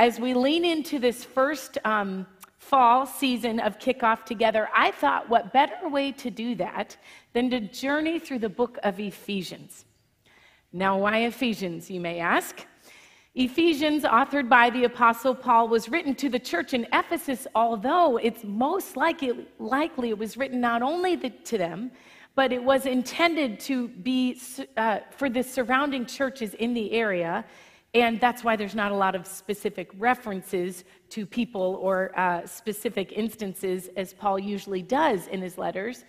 as we lean into this first um, fall season of kickoff together, I thought what better way to do that than to journey through the book of Ephesians. Now, why Ephesians, you may ask? Ephesians, authored by the Apostle Paul, was written to the church in Ephesus, although it's most likely, likely it was written not only the, to them, but it was intended to be uh, for the surrounding churches in the area. And that's why there's not a lot of specific references to people or uh, specific instances, as Paul usually does in his letters,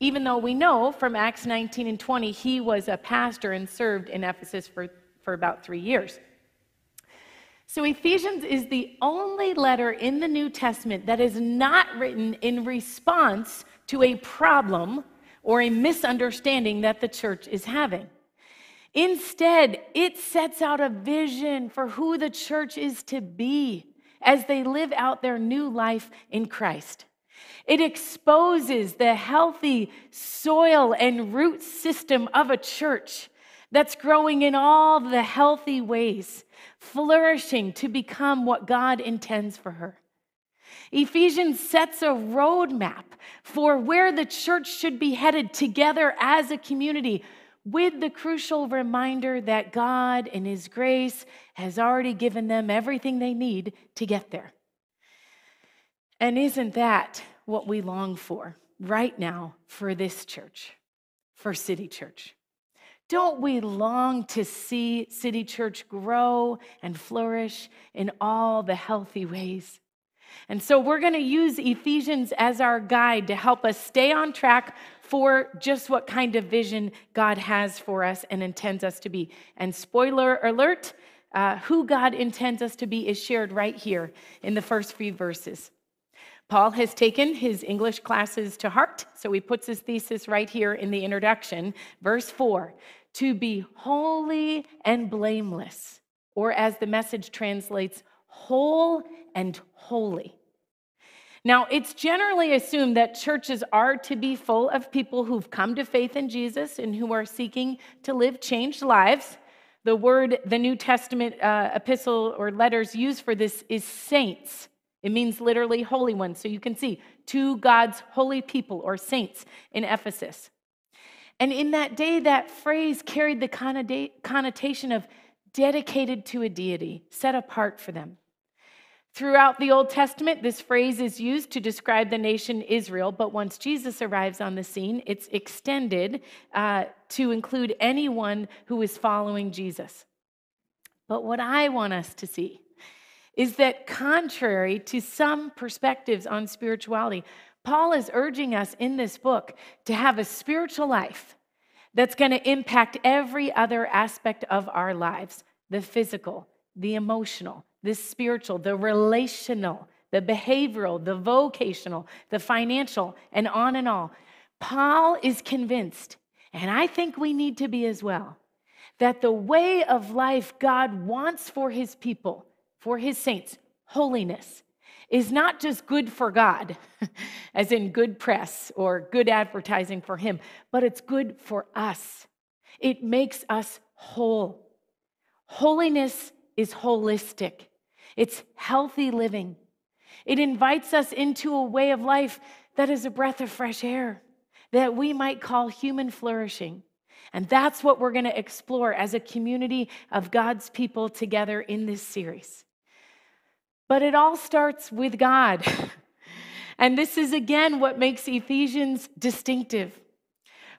even though we know from Acts 19 and 20 he was a pastor and served in Ephesus for, for about three years. So, Ephesians is the only letter in the New Testament that is not written in response to a problem or a misunderstanding that the church is having. Instead, it sets out a vision for who the church is to be as they live out their new life in Christ. It exposes the healthy soil and root system of a church that's growing in all the healthy ways, flourishing to become what God intends for her. Ephesians sets a roadmap for where the church should be headed together as a community, with the crucial reminder that God, in His grace, has already given them everything they need to get there. And isn't that what we long for right now for this church, for City Church? Don't we long to see City Church grow and flourish in all the healthy ways? And so we're going to use Ephesians as our guide to help us stay on track for just what kind of vision God has for us and intends us to be. And spoiler alert, uh, who God intends us to be is shared right here in the first few verses. Paul has taken his English classes to heart, so he puts his thesis right here in the introduction. Verse 4 to be holy and blameless, or as the message translates, whole and holy. Now, it's generally assumed that churches are to be full of people who've come to faith in Jesus and who are seeking to live changed lives. The word the New Testament uh, epistle or letters use for this is saints. It means literally holy ones. So you can see to God's holy people or saints in Ephesus. And in that day, that phrase carried the connotation of dedicated to a deity, set apart for them. Throughout the Old Testament, this phrase is used to describe the nation Israel, but once Jesus arrives on the scene, it's extended uh, to include anyone who is following Jesus. But what I want us to see is that, contrary to some perspectives on spirituality, Paul is urging us in this book to have a spiritual life that's going to impact every other aspect of our lives the physical, the emotional, the spiritual, the relational, the behavioral, the vocational, the financial, and on and on. Paul is convinced, and I think we need to be as well, that the way of life God wants for his people, for his saints, holiness, is not just good for God, as in good press or good advertising for Him, but it's good for us. It makes us whole. Holiness is holistic, it's healthy living. It invites us into a way of life that is a breath of fresh air that we might call human flourishing. And that's what we're going to explore as a community of God's people together in this series. But it all starts with God. and this is again what makes Ephesians distinctive.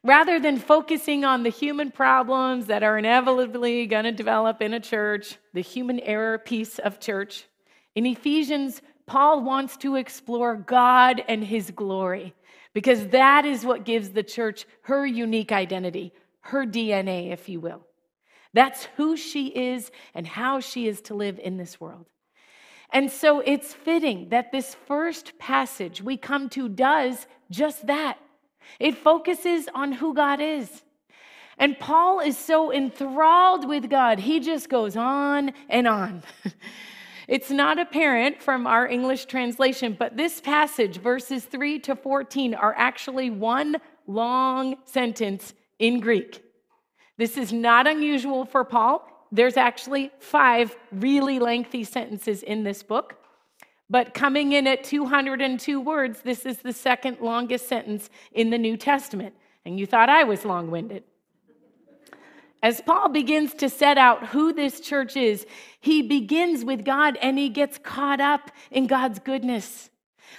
Rather than focusing on the human problems that are inevitably going to develop in a church, the human error piece of church, in Ephesians, Paul wants to explore God and his glory because that is what gives the church her unique identity, her DNA, if you will. That's who she is and how she is to live in this world. And so it's fitting that this first passage we come to does just that. It focuses on who God is. And Paul is so enthralled with God, he just goes on and on. it's not apparent from our English translation, but this passage, verses 3 to 14, are actually one long sentence in Greek. This is not unusual for Paul. there's actually five really lengthy sentences in this book. But coming in at 202 words, this is the second longest sentence in the New Testament. And you thought I was long winded. As Paul begins to set out who this church is, he begins with God and he gets caught up in God's goodness.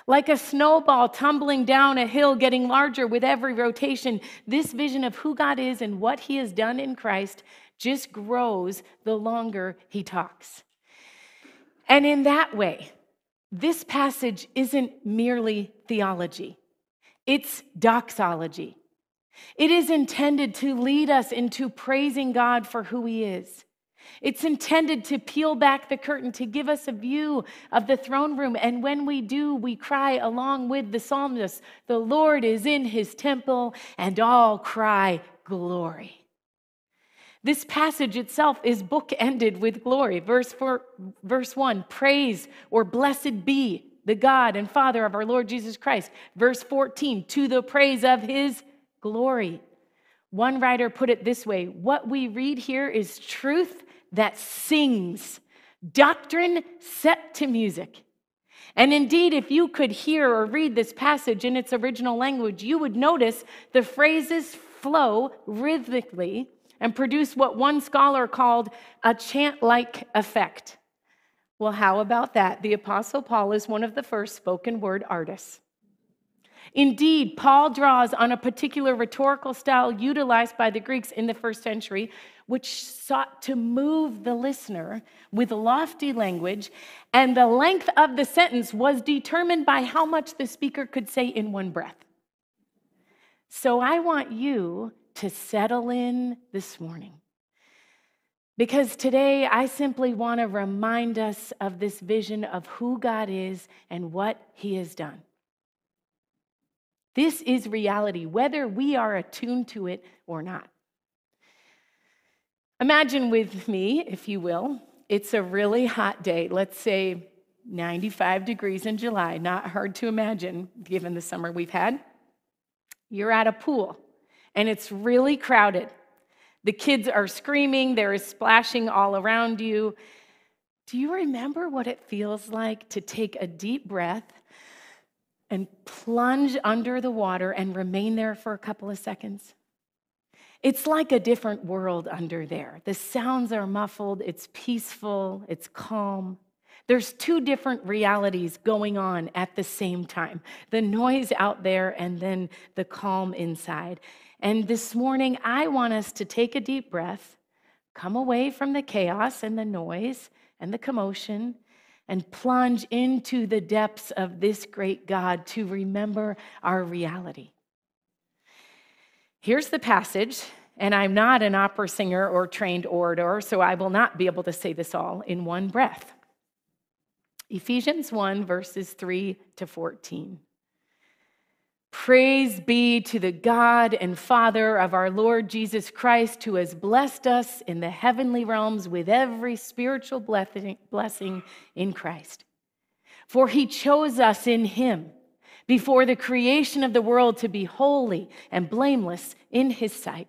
Like a snowball tumbling down a hill, getting larger with every rotation, this vision of who God is and what he has done in Christ just grows the longer he talks. And in that way, this passage isn't merely theology, it's doxology. It is intended to lead us into praising God for who He is. It's intended to peel back the curtain, to give us a view of the throne room. And when we do, we cry along with the psalmist The Lord is in His temple, and all cry, Glory. This passage itself is bookended with glory. Verse, four, verse 1 Praise or blessed be the God and Father of our Lord Jesus Christ. Verse 14 To the praise of His glory. One writer put it this way what we read here is truth that sings, doctrine set to music. And indeed, if you could hear or read this passage in its original language, you would notice the phrases flow rhythmically and produce what one scholar called a chant like effect. Well, how about that? The Apostle Paul is one of the first spoken word artists. Indeed, Paul draws on a particular rhetorical style utilized by the Greeks in the first century, which sought to move the listener with lofty language, and the length of the sentence was determined by how much the speaker could say in one breath. So I want you to settle in this morning. Because today I simply want to remind us of this vision of who God is and what He has done. This is reality, whether we are attuned to it or not. Imagine with me, if you will, it's a really hot day, let's say 95 degrees in July, not hard to imagine given the summer we've had. You're at a pool and it's really crowded. The kids are screaming, there is splashing all around you. Do you remember what it feels like to take a deep breath and plunge under the water and remain there for a couple of seconds. It's like a different world under there. The sounds are muffled, it's peaceful, it's calm. There's two different realities going on at the same time the noise out there and then the calm inside. And this morning, I want us to take a deep breath, come away from the chaos and the noise and the commotion, and plunge into the depths of this great God to remember our reality. Here's the passage, and I'm not an opera singer or trained orator, so I will not be able to say this all in one breath. Ephesians 1, verses 3 to 14. Praise be to the God and Father of our Lord Jesus Christ, who has blessed us in the heavenly realms with every spiritual blessing in Christ. For he chose us in him before the creation of the world to be holy and blameless in his sight.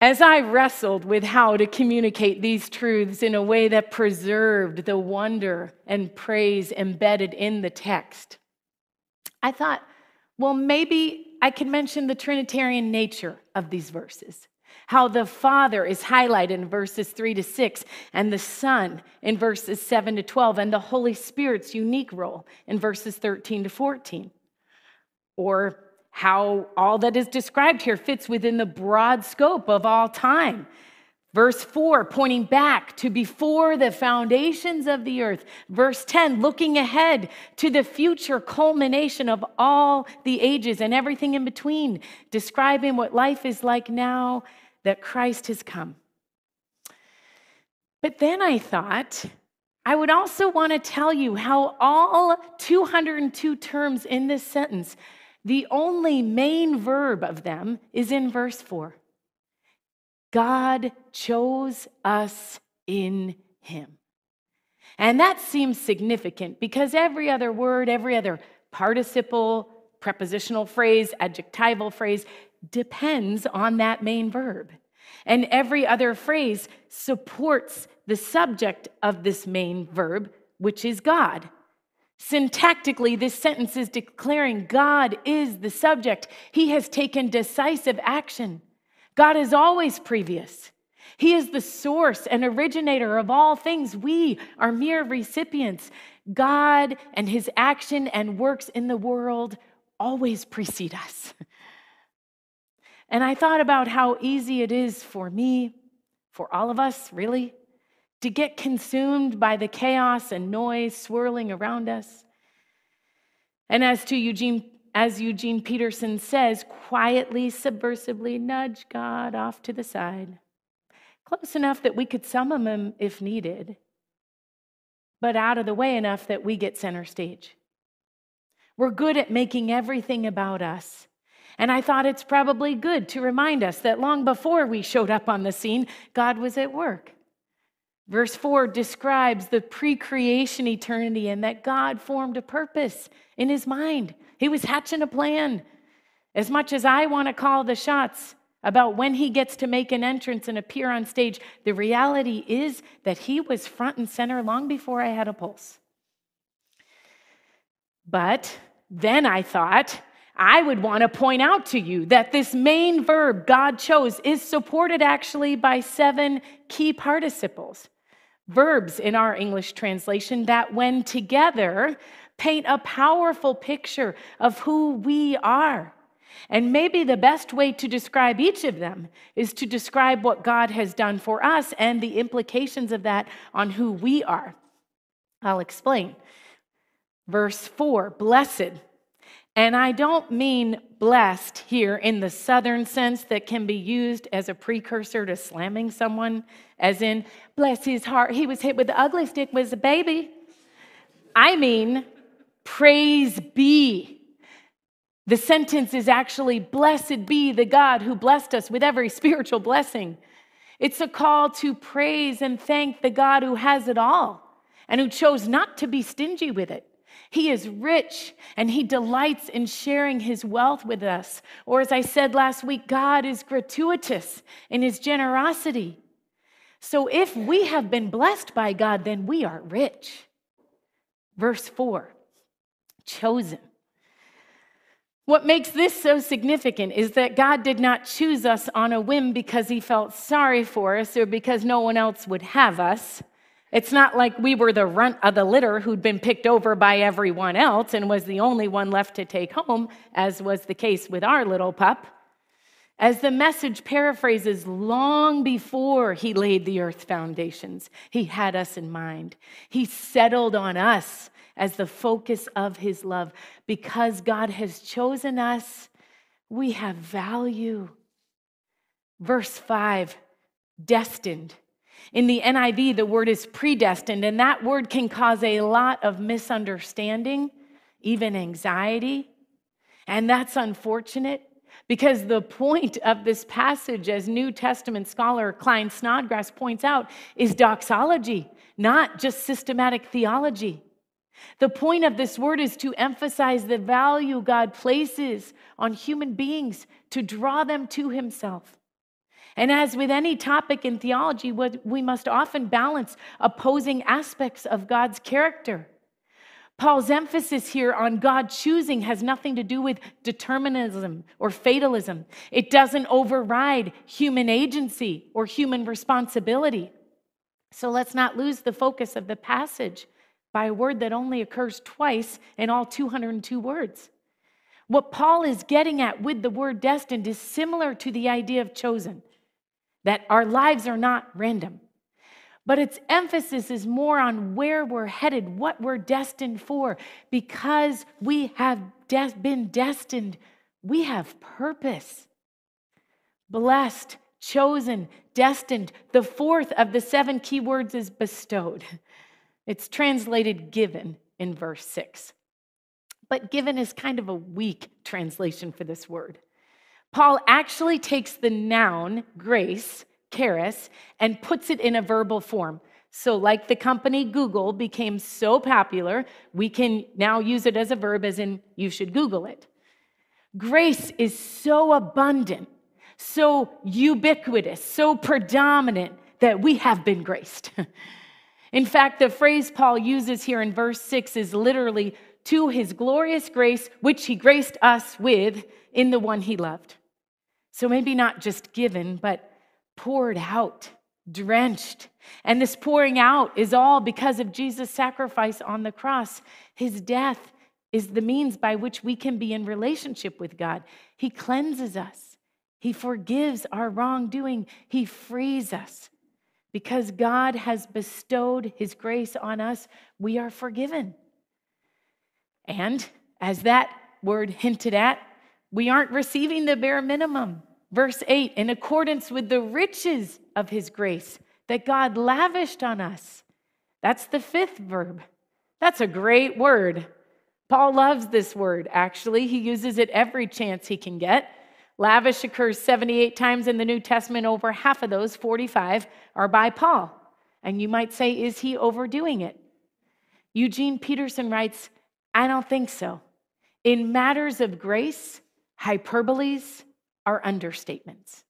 As I wrestled with how to communicate these truths in a way that preserved the wonder and praise embedded in the text, I thought, well, maybe I could mention the Trinitarian nature of these verses. How the Father is highlighted in verses 3 to 6, and the Son in verses 7 to 12, and the Holy Spirit's unique role in verses 13 to 14. Or how all that is described here fits within the broad scope of all time. Verse 4, pointing back to before the foundations of the earth. Verse 10, looking ahead to the future culmination of all the ages and everything in between, describing what life is like now that Christ has come. But then I thought, I would also want to tell you how all 202 terms in this sentence the only main verb of them is in verse 4. God chose us in him. And that seems significant because every other word, every other participle, prepositional phrase, adjectival phrase depends on that main verb. And every other phrase supports the subject of this main verb, which is God. Syntactically, this sentence is declaring God is the subject. He has taken decisive action. God is always previous. He is the source and originator of all things. We are mere recipients. God and his action and works in the world always precede us. And I thought about how easy it is for me, for all of us, really, to get consumed by the chaos and noise swirling around us. And as to Eugene, as Eugene Peterson says, quietly, subversively nudge God off to the side, close enough that we could summon him if needed, but out of the way enough that we get center stage. We're good at making everything about us. And I thought it's probably good to remind us that long before we showed up on the scene, God was at work. Verse 4 describes the pre creation eternity and that God formed a purpose in his mind. He was hatching a plan. As much as I want to call the shots about when he gets to make an entrance and appear on stage, the reality is that he was front and center long before I had a pulse. But then I thought, I would want to point out to you that this main verb God chose is supported actually by seven key participles verbs in our English translation that, when together, paint a powerful picture of who we are. And maybe the best way to describe each of them is to describe what God has done for us and the implications of that on who we are. I'll explain. Verse 4 Blessed and I don't mean blessed here in the southern sense that can be used as a precursor to slamming someone, as in, bless his heart, he was hit with the ugly stick was a baby. I mean, praise be. The sentence is actually, blessed be the God who blessed us with every spiritual blessing. It's a call to praise and thank the God who has it all and who chose not to be stingy with it. He is rich and he delights in sharing his wealth with us. Or, as I said last week, God is gratuitous in his generosity. So, if we have been blessed by God, then we are rich. Verse 4 chosen. What makes this so significant is that God did not choose us on a whim because he felt sorry for us or because no one else would have us. It's not like we were the runt of uh, the litter who'd been picked over by everyone else and was the only one left to take home, as was the case with our little pup. As the message paraphrases, long before he laid the earth foundations, he had us in mind. He settled on us as the focus of his love. Because God has chosen us, we have value. Verse 5 destined In the NIV, the word is predestined, and that word can cause a lot of misunderstanding, even anxiety. And that's unfortunate because the point of this passage, as New Testament scholar Klyne Snodgrass points out, is doxology, not just systematic theology. The point of this word is to emphasize the value God places on human beings to draw them to Himself. And as with any topic in theology, we must often balance opposing aspects of God's character. Paul's emphasis here on God choosing has nothing to do with determinism or fatalism. It doesn't override human agency or human responsibility. So let's not lose the focus of the passage by a word that only occurs twice in all 202 words. What Paul is getting at with the word destined is similar to the idea of chosen that our lives are not random. But its emphasis is more on where we're headed, what we're destined for. Because we have been destined, we have purpose. Blessed, chosen, destined. The fourth of the seven key words is bestowed. It's translated given in verse 6. But given is kind of a weak translation for this word. Paul actually takes the noun grace, charis, and puts it in a verbal form. So, like the company Google became so popular, we can now use it as a verb, as in you should Google it. Grace is so abundant, so ubiquitous, so predominant that we have been graced. in fact, the phrase Paul uses here in verse 6 is literally to his glorious grace, which he graced us with in the one he loved. So maybe not just given, but poured out, drenched. And this pouring out is all because of Jesus' sacrifice on the cross. His death is the means by which we can be in relationship with God. He cleanses us, He forgives our wrongdoing, He frees us. Because God has bestowed His grace on us, we are forgiven. And as that word hinted at, we aren't receiving the bare minimum. Verse 8, in accordance with the riches of his grace that God lavished on us. That's the fifth verb. That's a great word. Paul loves this word, actually. He uses it every chance he can get. Lavish occurs 78 times in the New Testament. Over half of those, 45, are by Paul. And you might say, is he overdoing it? Eugene Peterson writes, I don't think so. In matters of grace, hyperboles are understatements.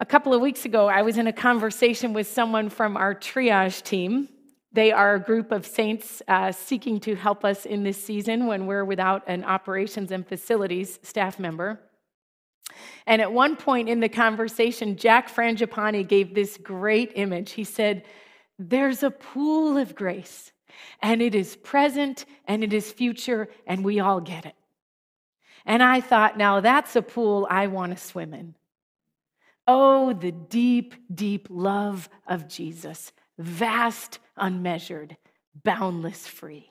A couple of weeks ago, I was in a conversation with someone from our triage team. They are a group of saints uh, seeking to help us in this season when we're without an operations and facilities staff member. And at one point in the conversation, Jack Frangipani gave this great image. He said, There's a pool of grace, and it is present and it is future, and we all get it. And I thought, now that's a pool I want to swim in. Oh, the deep, deep love of Jesus, vast, unmeasured, boundless, free,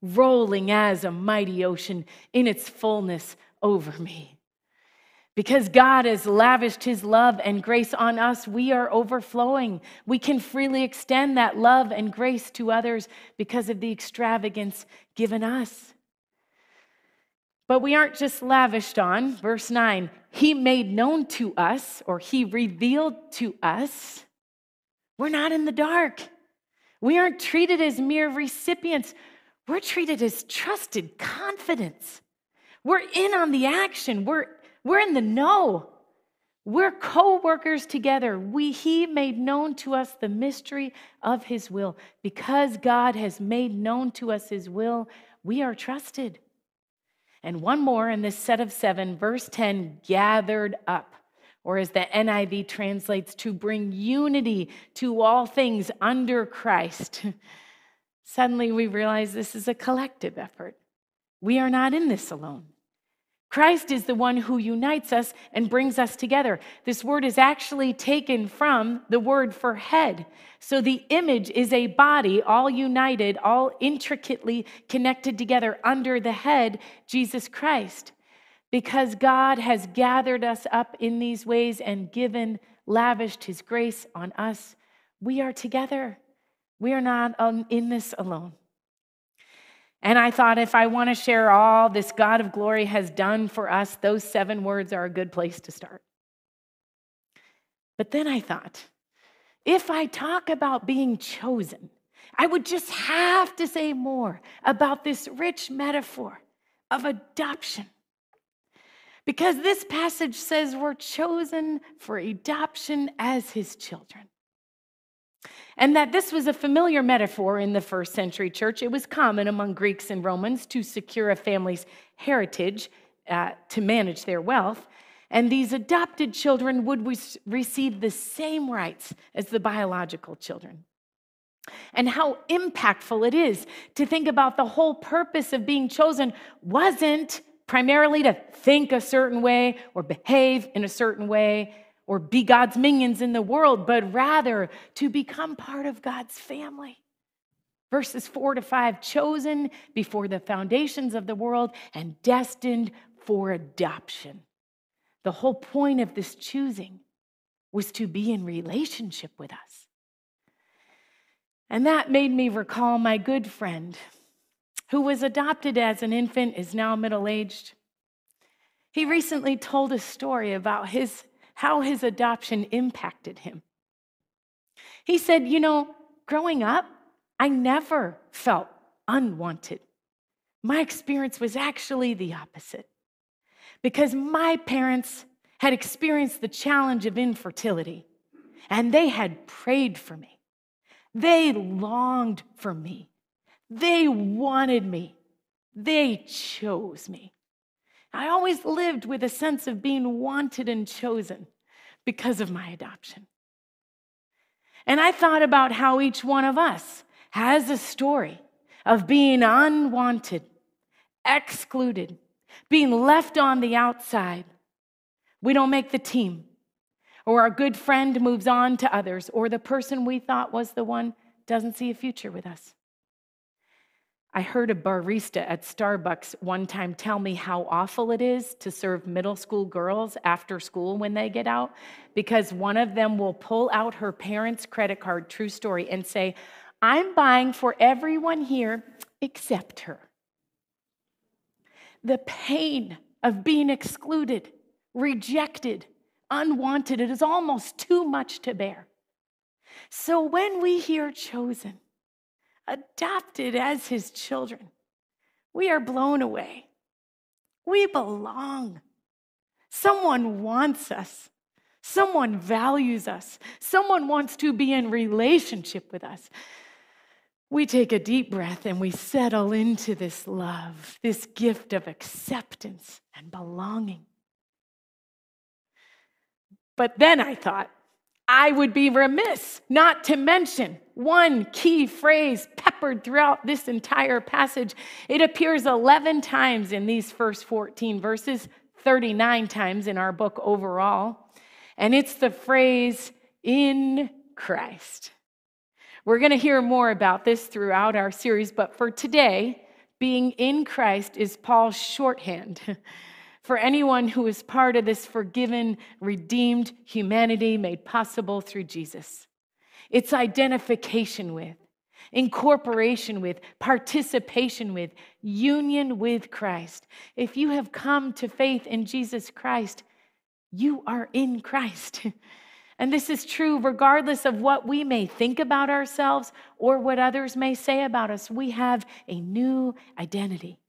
rolling as a mighty ocean in its fullness over me. Because God has lavished his love and grace on us, we are overflowing. We can freely extend that love and grace to others because of the extravagance given us. But we aren't just lavished on. Verse 9, He made known to us, or He revealed to us. We're not in the dark. We aren't treated as mere recipients. We're treated as trusted confidence. We're in on the action. We're, we're in the know. We're co workers together. We, he made known to us the mystery of His will. Because God has made known to us His will, we are trusted. And one more in this set of seven, verse 10 gathered up, or as the NIV translates, to bring unity to all things under Christ. Suddenly we realize this is a collective effort. We are not in this alone. Christ is the one who unites us and brings us together. This word is actually taken from the word for head. So the image is a body, all united, all intricately connected together under the head, Jesus Christ. because God has gathered us up in these ways and given, lavished his grace on us, we are together. We are not um, in this alone. And I thought if I want to share all this God of glory has done for us, those seven words are a good place to start. But then I thought, if I talk about being chosen, I would just have to say more about this rich metaphor of adoption. Because this passage says we're chosen for adoption as his children. And that this was a familiar metaphor in the first century church. It was common among Greeks and Romans to secure a family's heritage uh, to manage their wealth. And these adopted children would receive the same rights as the biological children. And how impactful it is to think about the whole purpose of being chosen wasn't primarily to think a certain way or behave in a certain way or be God's minions in the world, but rather to become part of God's family. Verses four to five chosen before the foundations of the world and destined for adoption. The whole point of this choosing was to be in relationship with us. And that made me recall my good friend who was adopted as an infant, is now middle aged. He recently told a story about his how his adoption impacted him. He said, You know, growing up, I never felt unwanted. My experience was actually the opposite because my parents had experienced the challenge of infertility and they had prayed for me. They longed for me. They wanted me. They chose me. I always lived with a sense of being wanted and chosen because of my adoption. And I thought about how each one of us has a story of being unwanted, excluded, being left on the outside. We don't make the team, or our good friend moves on to others, or the person we thought was the one doesn't see a future with us. I heard a barista at Starbucks one time tell me how awful it is to serve middle school girls after school when they get out because one of them will pull out her parents' credit card, true story, and say, I'm buying for everyone here except her. The pain of being excluded, rejected, unwanted, it is almost too much to bear. So when we hear chosen, adopted as his children. We are blown away. We belong. Someone wants us. Someone values us. Someone wants to be in relationship with us. We take a deep breath and we settle into this love, this gift of acceptance and belonging. But then I thought, I would be remiss not to mention one key phrase peppered throughout this entire passage. It appears 11 times in these first 14 verses, 39 times in our book overall. And it's the phrase, in Christ. We're going to hear more about this throughout our series, but for today, being in Christ is Paul's shorthand for anyone who is part of this forgiven, redeemed humanity made possible through Jesus. It's identification with, incorporation with, participation with, union with Christ. If you have come to faith in Jesus Christ, you are in Christ. And this is true regardless of what we may think about ourselves or what others may say about us. We have a new identity.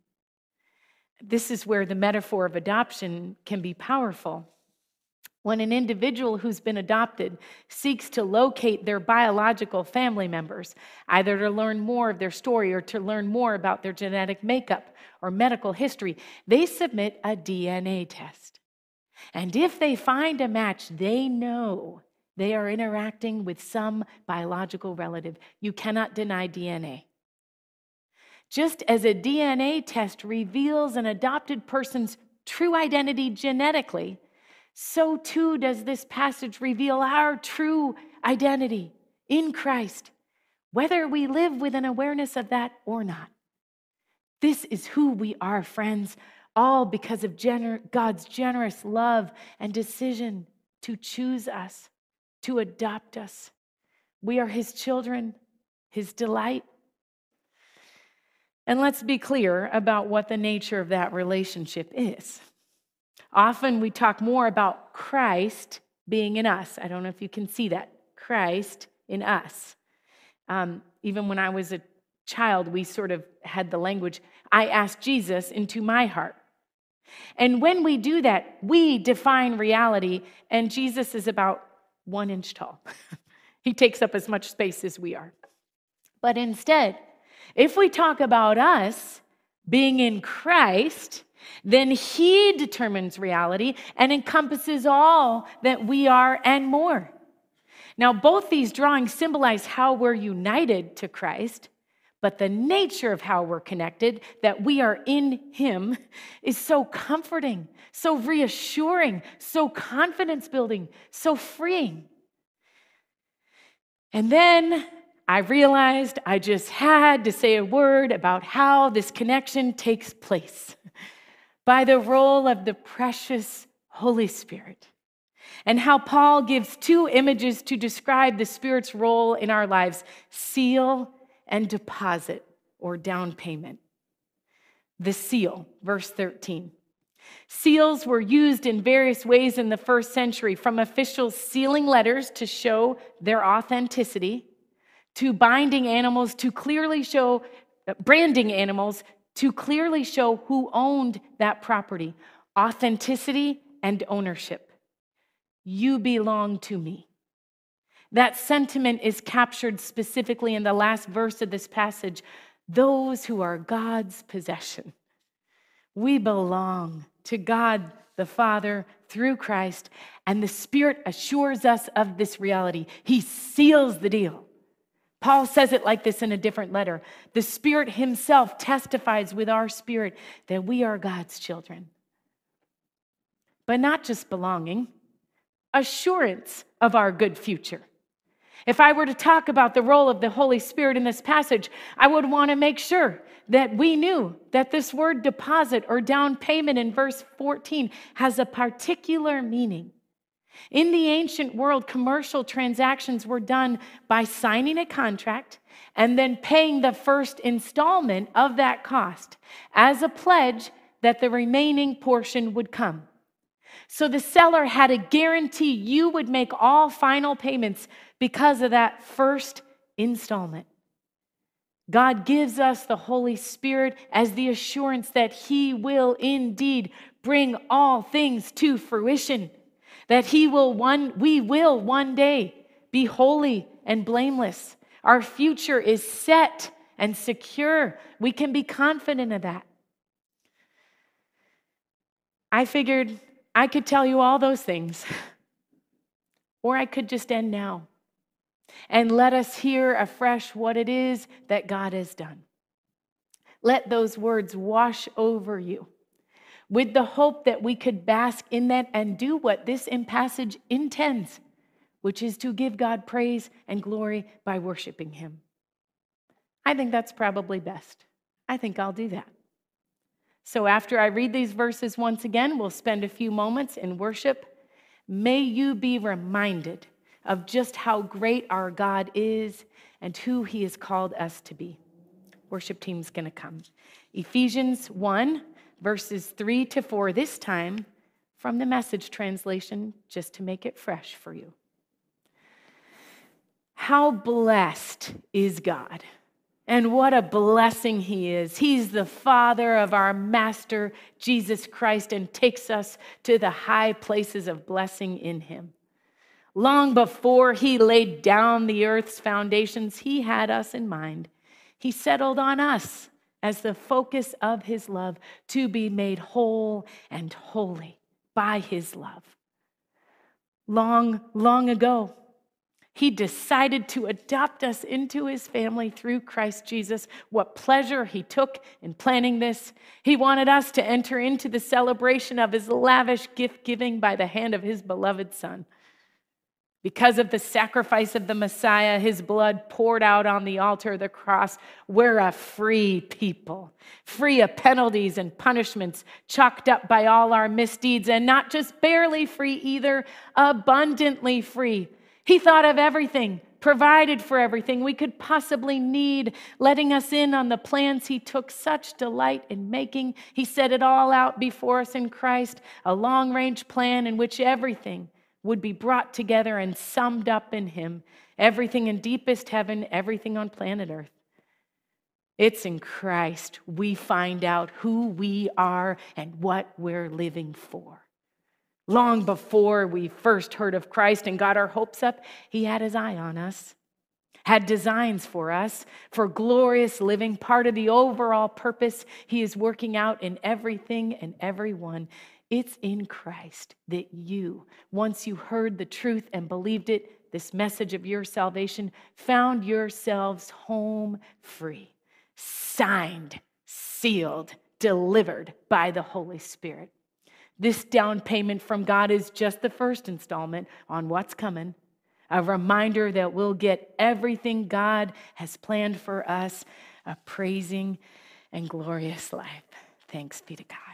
This is where the metaphor of adoption can be powerful. When an individual who's been adopted seeks to locate their biological family members, either to learn more of their story or to learn more about their genetic makeup or medical history, they submit a DNA test. And if they find a match, they know they are interacting with some biological relative. You cannot deny DNA. Just as a DNA test reveals an adopted person's true identity genetically, so too does this passage reveal our true identity in Christ, whether we live with an awareness of that or not. This is who we are, friends. all because of gener- God's generous love and decision to choose us, to adopt us. We are His children, His delight. And let's be clear about what the nature of that relationship is. Often we talk more about Christ being in us. I don't know if you can see that. Christ in us. Um, even when I was a child, we sort of had the language I asked Jesus into my heart. And when we do that, we define reality, and Jesus is about one inch tall. he takes up as much space as we are. But instead, if we talk about us being in Christ, then He determines reality and encompasses all that we are and more. Now, both these drawings symbolize how we're united to Christ, but the nature of how we're connected, that we are in Him, is so comforting, so reassuring, so confidence building, so freeing. And then I realized I just had to say a word about how this connection takes place by the role of the precious Holy Spirit, and how Paul gives two images to describe the Spirit's role in our lives seal and deposit or down payment. The seal, verse 13. Seals were used in various ways in the first century, from officials sealing letters to show their authenticity, to binding animals to clearly show, branding animals to clearly show who owned that property, authenticity and ownership. You belong to me. That sentiment is captured specifically in the last verse of this passage those who are God's possession. We belong to God the Father through Christ, and the Spirit assures us of this reality. He seals the deal. Paul says it like this in a different letter. The Spirit Himself testifies with our spirit that we are God's children. But not just belonging, assurance of our good future. If I were to talk about the role of the Holy Spirit in this passage, I would want to make sure that we knew that this word deposit or down payment in verse 14 has a particular meaning. In the ancient world, commercial transactions were done by signing a contract and then paying the first installment of that cost as a pledge that the remaining portion would come. So the seller had a guarantee you would make all final payments because of that first installment. God gives us the Holy Spirit as the assurance that He will indeed bring all things to fruition, that He will one, we will one day be holy and blameless. Our future is set and secure. We can be confident of that. I figured I could tell you all those things, or I could just end now and let us hear afresh what it is that God has done. Let those words wash over you with the hope that we could bask in that and do what this in passage intends, which is to give God praise and glory by worshiping Him. I think that's probably best. I think I'll do that. So after I read these verses once again, we'll spend a few moments in worship. May you be reminded of just how great our God is and who he has called us to be. Worship team's going to come. Ephesians 1, verses 3 to 4, this time from the message translation, just to make it fresh for you. How blessed is God! And what a blessing he is. He's the father of our master, Jesus Christ, and takes us to the high places of blessing in him. Long before he laid down the earth's foundations, he had us in mind. He settled on us as the focus of his love to be made whole and holy by his love. Long, long ago, he decided to adopt us into his family through Christ Jesus. What pleasure he took in planning this. He wanted us to enter into the celebration of his lavish gift giving by the hand of his beloved Son. Because of the sacrifice of the Messiah, his blood poured out on the altar of the cross, we're a free people, free of penalties and punishments chalked up by all our misdeeds, and not just barely free either, abundantly free. He thought of everything, provided for everything we could possibly need, letting us in on the plans he took such delight in making. He set it all out before us in Christ, a long range plan in which everything, would be brought together and summed up in Him. Everything in deepest heaven, everything on planet Earth. It's in Christ we find out who we are and what we're living for. Long before we first heard of Christ and got our hopes up, He had His eye on us, had designs for us for glorious living, part of the overall purpose He is working out in everything and everyone. It's in Christ that you, once you heard the truth and believed it, this message of your salvation, found yourselves home free, signed, sealed, delivered by the Holy Spirit. This down payment from God is just the first installment on what's coming, a reminder that we'll get everything God has planned for us, a praising and glorious life. Thanks be to God.